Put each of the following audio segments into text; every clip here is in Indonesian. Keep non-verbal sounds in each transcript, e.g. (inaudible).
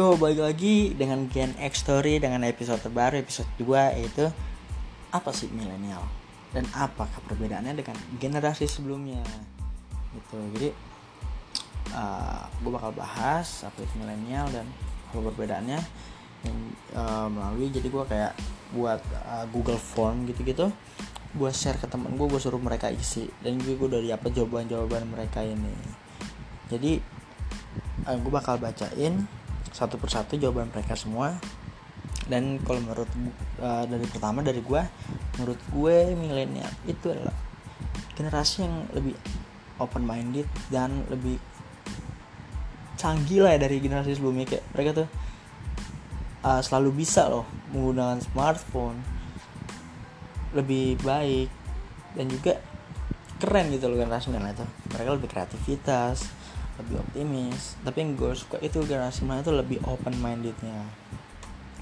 Yo, balik lagi dengan Gen X Story dengan episode terbaru, episode 2 yaitu apa sih milenial? Dan apakah perbedaannya dengan generasi sebelumnya? Gitu jadi uh, gue bakal bahas apa itu milenial dan apa perbedaannya. Dan, uh, melalui jadi gue kayak buat uh, Google Form gitu-gitu gue share ke temen gue gue suruh mereka isi. Dan gue gue dari apa jawaban-jawaban mereka ini. Jadi uh, gue bakal bacain satu persatu jawaban mereka semua. Dan kalau menurut uh, dari pertama dari gue menurut gue milenial itu adalah generasi yang lebih open minded dan lebih canggih lah ya dari generasi sebelumnya. Kayak mereka tuh uh, selalu bisa loh menggunakan smartphone lebih baik dan juga keren gitu loh generasi milenial itu. Mereka lebih kreativitas lebih optimis. Tapi yang gue suka itu generasi milenial itu lebih open mindednya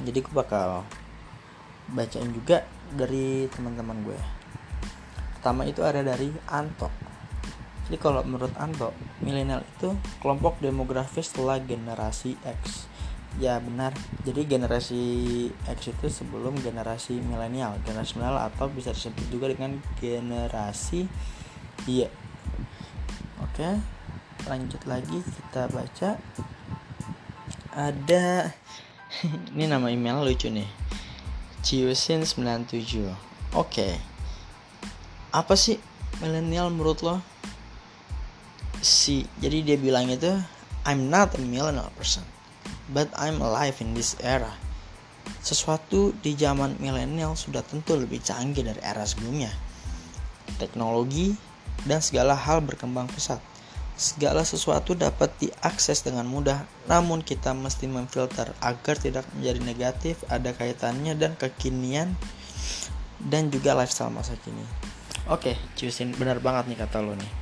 jadi gue bakal bacain juga dari teman-teman gue pertama itu ada dari Anto. Jadi kalau menurut Anto milenial itu kelompok demografis setelah generasi X. Ya benar. Jadi generasi X itu sebelum generasi milenial. Generasi milenial atau bisa disebut juga dengan generasi Y. Oke lanjut lagi kita baca ada (laughs) ini nama email lucu nih Ciusin 97 oke apa sih milenial menurut lo si jadi dia bilang itu I'm not a millennial person but I'm alive in this era. Sesuatu di zaman milenial sudah tentu lebih canggih dari era sebelumnya. Teknologi dan segala hal berkembang pesat. Segala sesuatu dapat diakses dengan mudah, namun kita mesti memfilter agar tidak menjadi negatif, ada kaitannya dan kekinian dan juga lifestyle masa kini. Oke, Cusin benar banget nih kata lo nih.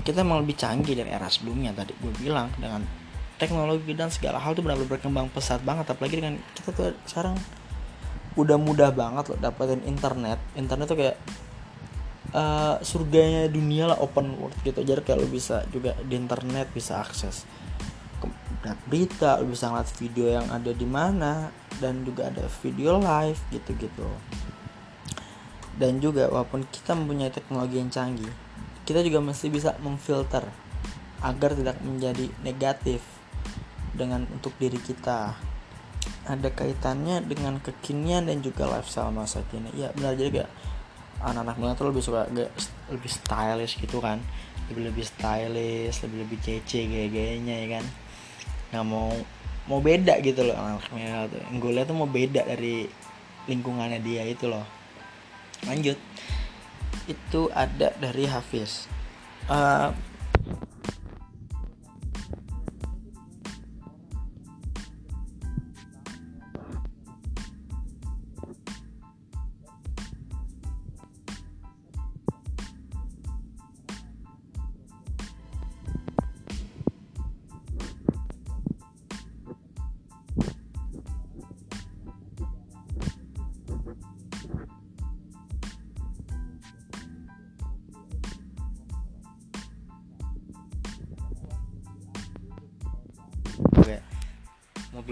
Kita mau lebih canggih dari era sebelumnya tadi gue bilang dengan teknologi dan segala hal tuh benar-benar berkembang pesat banget apalagi dengan kita tuh sekarang udah mudah banget loh dapetin internet internet tuh kayak uh, surganya dunia lah open world gitu. Jadi kayak lo bisa juga di internet bisa akses berita lo bisa ngeliat video yang ada di mana dan juga ada video live gitu-gitu. Dan juga walaupun kita mempunyai teknologi yang canggih kita juga mesti bisa memfilter agar tidak menjadi negatif dengan untuk diri kita. Ada kaitannya dengan kekinian dan juga lifestyle masa kini. Ya benar kayak anak-anak muda tuh lebih suka gak, lebih stylish gitu kan. Lebih lebih stylish lebih lebih kece gaya-gayanya ya kan. Nggak mau mau beda gitu loh anak-anaknya tuh. Yang gue lihat tuh mau beda dari lingkungannya dia itu loh. Lanjut. Itu ada dari Hafiz. Uh,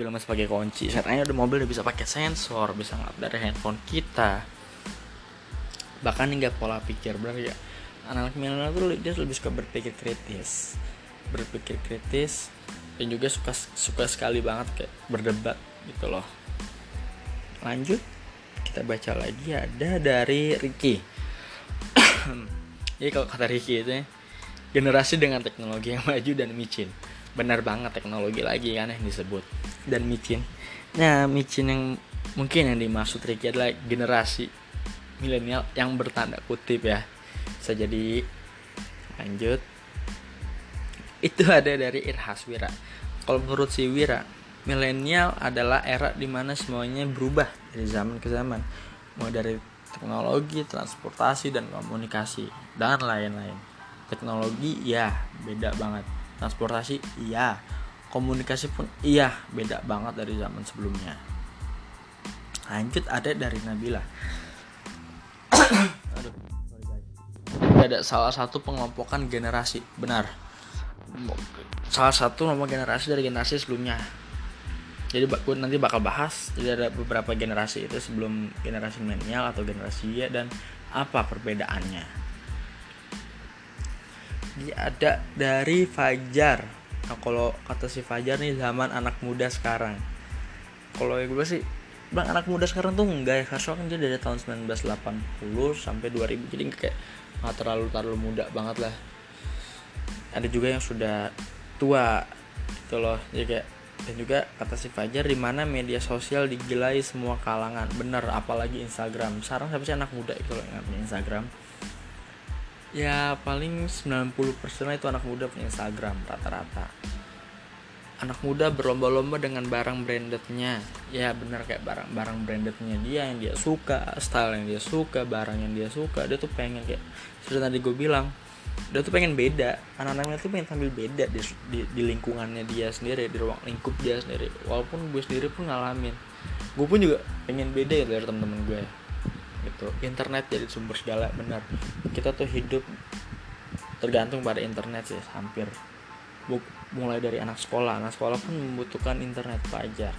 masih pakai kunci. Sekarang udah mobil udah bisa pakai sensor bisa ngeliat dari handphone kita. Bahkan hingga pola pikir benar ya. Anak-anak milenial tuh dia lebih suka berpikir kritis. Berpikir kritis dan juga suka suka sekali banget kayak berdebat gitu loh. Lanjut kita baca lagi ada dari Ricky. (coughs) Jadi kalau kata Ricky itu ya, generasi dengan teknologi yang maju dan micin benar banget teknologi lagi kan yang disebut dan micin. Nah micin yang mungkin yang dimaksud Ricky adalah generasi milenial yang bertanda kutip ya. Bisa jadi lanjut. Itu ada dari Irhas Wira. Kalau menurut si Wira milenial adalah era di mana semuanya berubah dari zaman ke zaman. Mulai dari teknologi transportasi dan komunikasi dan lain-lain. Teknologi ya beda banget transportasi? Iya. Komunikasi pun? Iya. Beda banget dari zaman sebelumnya. Lanjut ada dari Nabila. (coughs) Ada salah satu pengelompokan generasi. Benar. Salah satu nomor generasi dari generasi sebelumnya. Jadi gue nanti bakal bahas. Jadi ada beberapa generasi itu sebelum generasi milenial atau generasi Y dan apa perbedaannya ada dari Fajar. Nah kalau kata si Fajar nih zaman anak muda sekarang. Kalau gue sih bilang anak muda sekarang tuh enggak ya karena kan dia dari tahun 1980 sampai 2000 jadi kayak nggak terlalu terlalu muda banget lah. Ada juga yang sudah tua gitu loh. Jadi kayak dan juga kata si Fajar di mana media sosial digilai semua kalangan. Bener apalagi Instagram. Sekarang siapa sih anak muda itu loh yang punya Instagram ya paling 90% itu anak muda punya Instagram rata-rata. Anak muda berlomba-lomba dengan barang brandednya. Ya bener kayak barang-barang brandednya dia yang dia suka style yang dia suka barang yang dia suka dia tuh pengen kayak sudah tadi gue bilang dia tuh pengen beda. Anak-anaknya tuh pengen tampil beda di, di, di lingkungannya dia sendiri di ruang lingkup dia sendiri. Walaupun gue sendiri pun ngalamin. Gue pun juga pengen beda ya dari temen-temen gue gitu. Internet jadi sumber segala benar. Kita tuh hidup tergantung pada internet sih hampir. Mulai dari anak sekolah. Anak sekolah pun membutuhkan internet pelajar.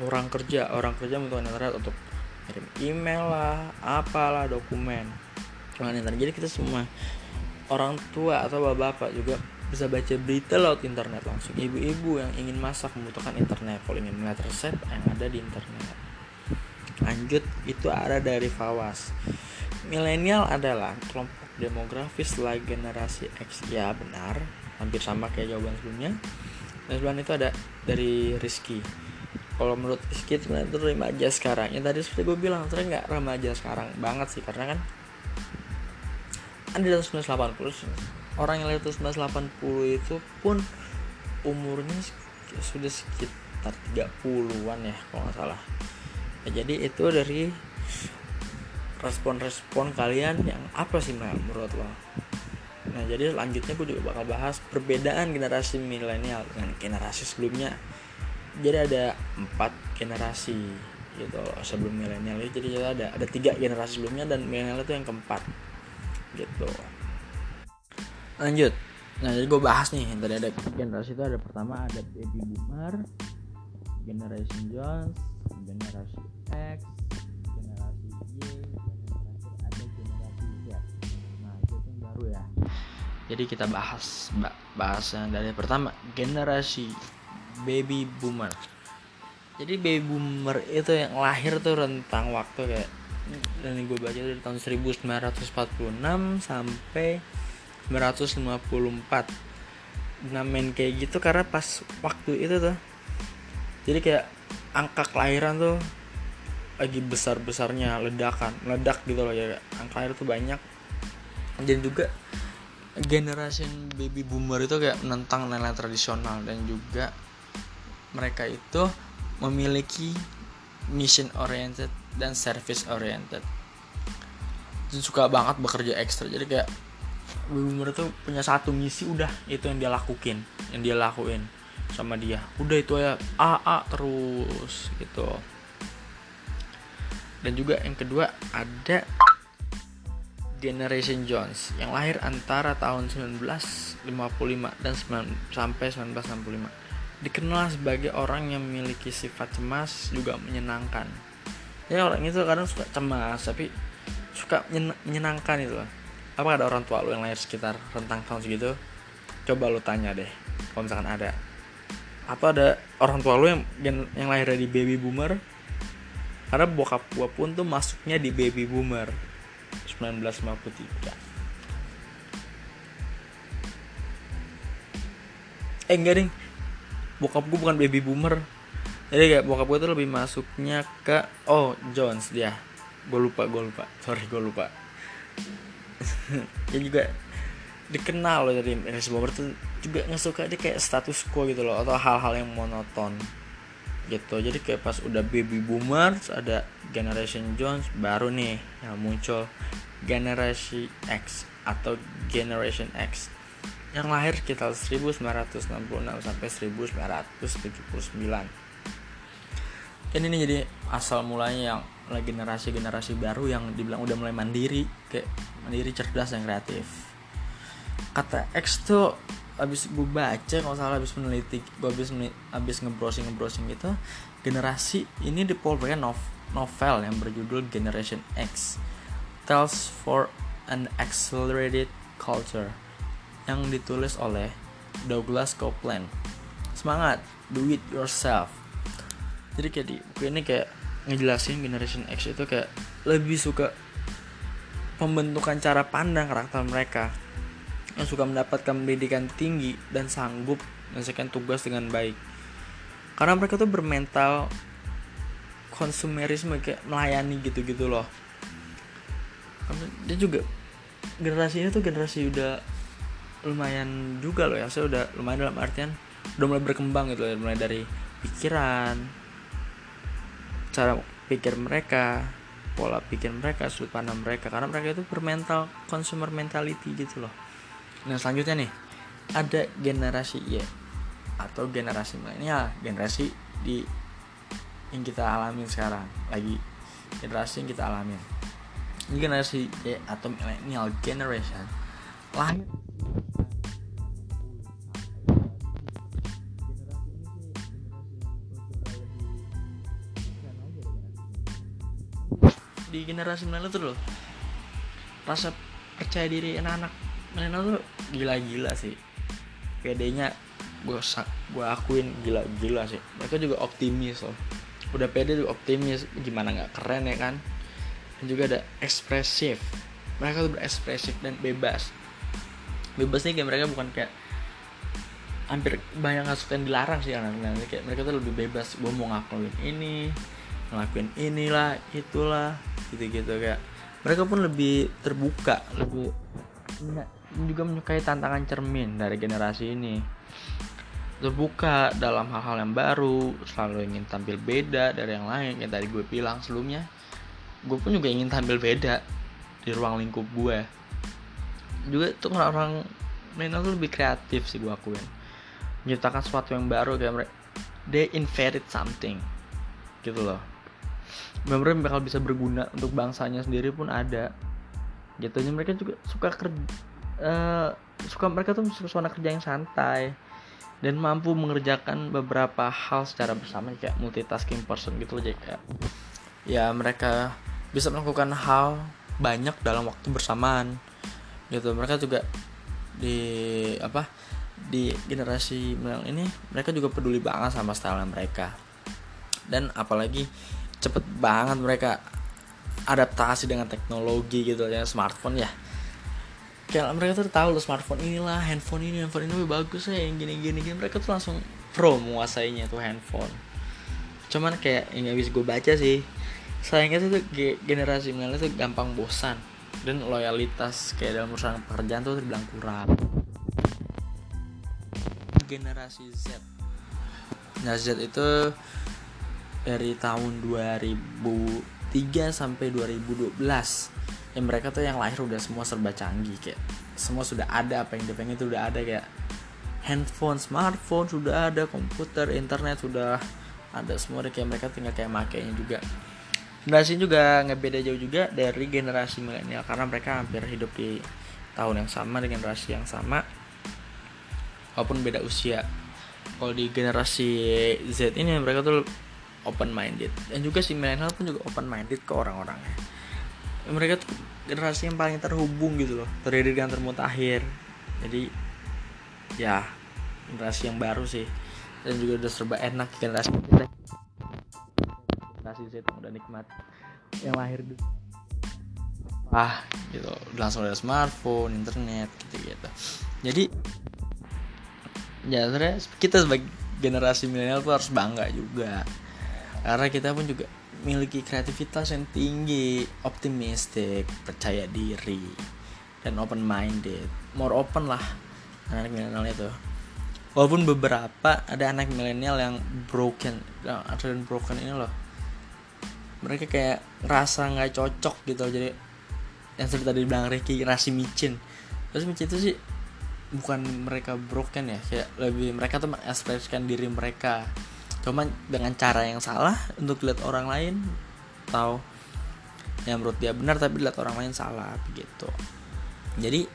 Orang kerja orang kerja membutuhkan internet untuk kirim email lah apalah dokumen. Dengan internet. Jadi kita semua orang tua atau bapak-bapak juga bisa baca berita lewat internet langsung. Ibu-ibu yang ingin masak membutuhkan internet. Kalau ingin melihat resep yang ada di internet lanjut itu ada dari Fawas. Milenial adalah kelompok demografis setelah generasi X. Ya benar. Hampir sama kayak jawaban sebelumnya. Dan sebelum itu ada dari Rizky. Kalau menurut Rizky sebenarnya itu remaja sekarang. Ya tadi seperti gue bilang ternyata nggak remaja sekarang banget sih. Karena kan tahun 1980 orang yang lahir tahun 1980 itu pun umurnya sudah sekitar 30-an ya kalau nggak salah jadi itu dari respon-respon kalian yang apa sih Mel menurut lo? Nah jadi selanjutnya gue juga bakal bahas perbedaan generasi milenial dengan generasi sebelumnya. Jadi ada empat generasi gitu sebelum milenial. Itu jadi ada ada tiga generasi sebelumnya dan milenial itu yang keempat gitu. Lanjut. Nah jadi gue bahas nih tadi ada generasi itu ada pertama ada baby boomer generation Jones generasi X generasi Y dan ada generasi Z. Nah itu yang baru ya. Jadi kita bahas bahas yang dari pertama generasi baby boomer. Jadi baby boomer itu yang lahir tuh rentang waktu kayak dan gue baca dari tahun 1946 sampai 1954 namain kayak gitu karena pas waktu itu tuh jadi kayak angka kelahiran tuh lagi besar besarnya ledakan ledak gitu loh ya. Angka lahir tuh banyak. Dan juga generasi baby boomer itu kayak menentang nilai tradisional dan juga mereka itu memiliki mission oriented dan service oriented. Dan suka banget bekerja ekstra. Jadi kayak boomer tuh punya satu misi udah itu yang dia lakuin yang dia lakuin sama dia. Udah itu ya A A terus gitu. Dan juga yang kedua ada Generation Jones yang lahir antara tahun 1955 dan 9, sampai 1965 dikenal sebagai orang yang memiliki sifat cemas juga menyenangkan. Ya orang itu kadang suka cemas tapi suka menyenangkan itu. Apa ada orang tua lu yang lahir sekitar rentang tahun segitu? Coba lu tanya deh kalau misalkan ada atau ada orang tua lu yang yang lahir dari baby boomer? Karena bokap gua pun tuh masuknya di baby boomer. 1953 eh enggak ding. Bokap gua bukan baby boomer. Jadi kayak bokap gue tuh lebih masuknya ke oh Jones dia. Gue lupa gue lupa. Sorry gue lupa. (laughs) Dia juga dikenal loh dari Harris Bogor tuh juga nggak suka dia kayak status quo gitu loh atau hal-hal yang monoton gitu. Jadi kayak pas udah baby boomers ada generation Jones baru nih yang muncul. Generasi X atau generation X. Yang lahir sekitar 1966 sampai 1979 kan ini jadi asal mulanya yang lagi generasi generasi baru yang dibilang udah mulai mandiri kayak mandiri cerdas dan kreatif kata X tuh abis gue baca kalau salah abis meneliti gue abis abis ngebrowsing ngebrowsing gitu generasi ini dipolverkan nov novel yang berjudul Generation X tells for an accelerated culture yang ditulis oleh Douglas Copeland. Semangat do it yourself. Jadi kayak di buku ini kayak ngejelasin Generation X itu kayak lebih suka pembentukan cara pandang karakter mereka yang suka mendapatkan pendidikan tinggi dan sanggup menyelesaikan tugas dengan baik. Karena mereka tuh bermental konsumerisme kayak melayani gitu-gitu loh. Dia juga generasi ini tuh generasi udah lumayan juga loh ya. Saya udah lumayan dalam artian udah mulai berkembang gitu loh mulai dari pikiran cara pikir mereka pola pikir mereka sudut pandang mereka. Karena mereka itu bermental consumer mentality gitu loh Nah selanjutnya nih ada generasi Y atau generasi milenial, generasi di yang kita alami sekarang lagi generasi yang kita alami. Ini generasi Y atau milenial generation lahir di generasi milenial itu loh rasa percaya diri anak-anak milenial tuh gila-gila sih. PD-nya gue gue akuin gila-gila sih. Mereka juga optimis loh. Udah pede juga optimis gimana nggak keren ya kan? Dan juga ada ekspresif. Mereka tuh berekspresif dan bebas. Bebas nih kayak mereka bukan kayak hampir banyak kasus yang dilarang sih anak-anak kayak mereka tuh lebih bebas gue mau ngakuin ini ngelakuin inilah itulah gitu-gitu kayak. Mereka pun lebih terbuka lebih juga menyukai tantangan cermin dari generasi ini. Terbuka dalam hal-hal yang baru selalu ingin tampil beda dari yang lain yang tadi gue bilang sebelumnya. Gue pun juga ingin tampil beda di ruang lingkup gue. Juga tuh orang mental tuh lebih kreatif sih gue akuin. Menciptakan sesuatu yang baru kayak mereka they invented something gitu loh. Benar bakal bisa berguna untuk bangsanya sendiri pun ada. Gitu mereka juga suka uh, suka mereka tuh suasana kerja yang santai dan mampu mengerjakan beberapa hal secara bersama kayak multitasking person gitu loh kayak ya mereka bisa melakukan hal banyak dalam waktu bersamaan gitu. Mereka juga di apa di generasi milenial ini mereka juga peduli banget sama style mereka. Dan apalagi cepet banget mereka adaptasi dengan teknologi gitu ya smartphone ya kayak mereka tuh tahu loh smartphone inilah handphone ini handphone ini lebih bagus ya yang gini gini gini. Mereka tuh langsung pro menguasainya tuh handphone. Cuman kayak yang gak bisa gue baca sih. Sayangnya tuh generasi milenial tuh gampang bosan. Dan loyalitas kayak dalam urusan pekerjaan tuh terbilang kurang. Generasi Z. Nah Z itu dari tahun 2003 sampai 2012 ya mereka tuh yang lahir udah semua serba canggih kayak semua sudah ada apa yang dia pengen itu udah ada kayak handphone smartphone sudah ada komputer internet sudah ada semua deh kayak mereka tinggal kayak makainya juga. Generasi juga nggak beda jauh juga dari generasi milenial karena mereka hampir hidup di tahun yang sama dengan generasi yang sama walaupun beda usia. Kalau di generasi Z ini mereka tuh open minded dan juga si milenial pun juga open minded ke orang-orangnya mereka tuh generasi yang paling terhubung gitu loh. Terdiri dengan termutakhir jadi ya generasi yang baru sih. Dan juga udah serba enak generasi kita. Generasi Z udah nikmat yang lahir dulu. Ah gitu. Langsung ada smartphone internet gitu gitu jadi ya kita sebagai generasi milenial tuh harus bangga juga. Karena kita pun juga memiliki kreativitas yang tinggi, optimistik, percaya diri, dan open minded. More open lah anak milenial itu. Walaupun beberapa ada anak milenial yang broken, ada yang broken ini loh. Mereka kayak rasa nggak cocok gitu jadi yang seperti tadi bilang Ricky rasi micin. Terus micin itu sih bukan mereka broken ya, kayak lebih mereka tuh mengekspresikan diri mereka cuman dengan cara yang salah untuk lihat orang lain atau yang menurut dia benar tapi dilihat orang lain salah begitu. Jadi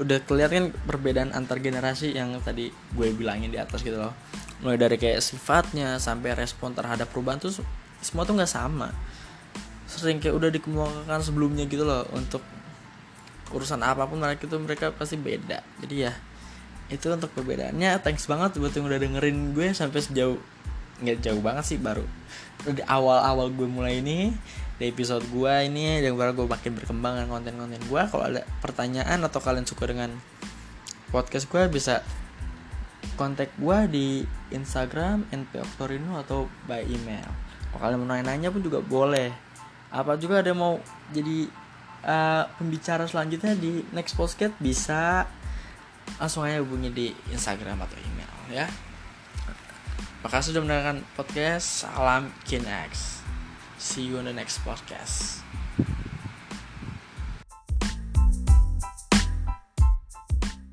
udah kelihatan perbedaan antar generasi yang tadi gue bilangin di atas gitu loh. Mulai dari kayak sifatnya sampai respon terhadap perubahan tuh semua tuh nggak sama. Sering kayak udah dikemukakan sebelumnya gitu loh untuk urusan apa pun mereka itu mereka pasti beda. Jadi ya itu untuk perbedaannya thanks banget buat yang udah dengerin gue sampai sejauh nggak jauh banget sih baru di awal-awal gue mulai ini di episode gue ini yang baru gue makin berkembang dengan konten-konten gue kalau ada pertanyaan atau kalian suka dengan podcast gue bisa kontak gue di Instagram npoktorino atau by email. Kalau kalian mau nanya-nanya pun juga boleh. Apa juga ada mau jadi uh, pembicara selanjutnya di next podcast? Bisa langsung aja hubungi di Instagram atau email ya Makasih sudah mendengarkan podcast Salam Kinex. See you on the next podcast.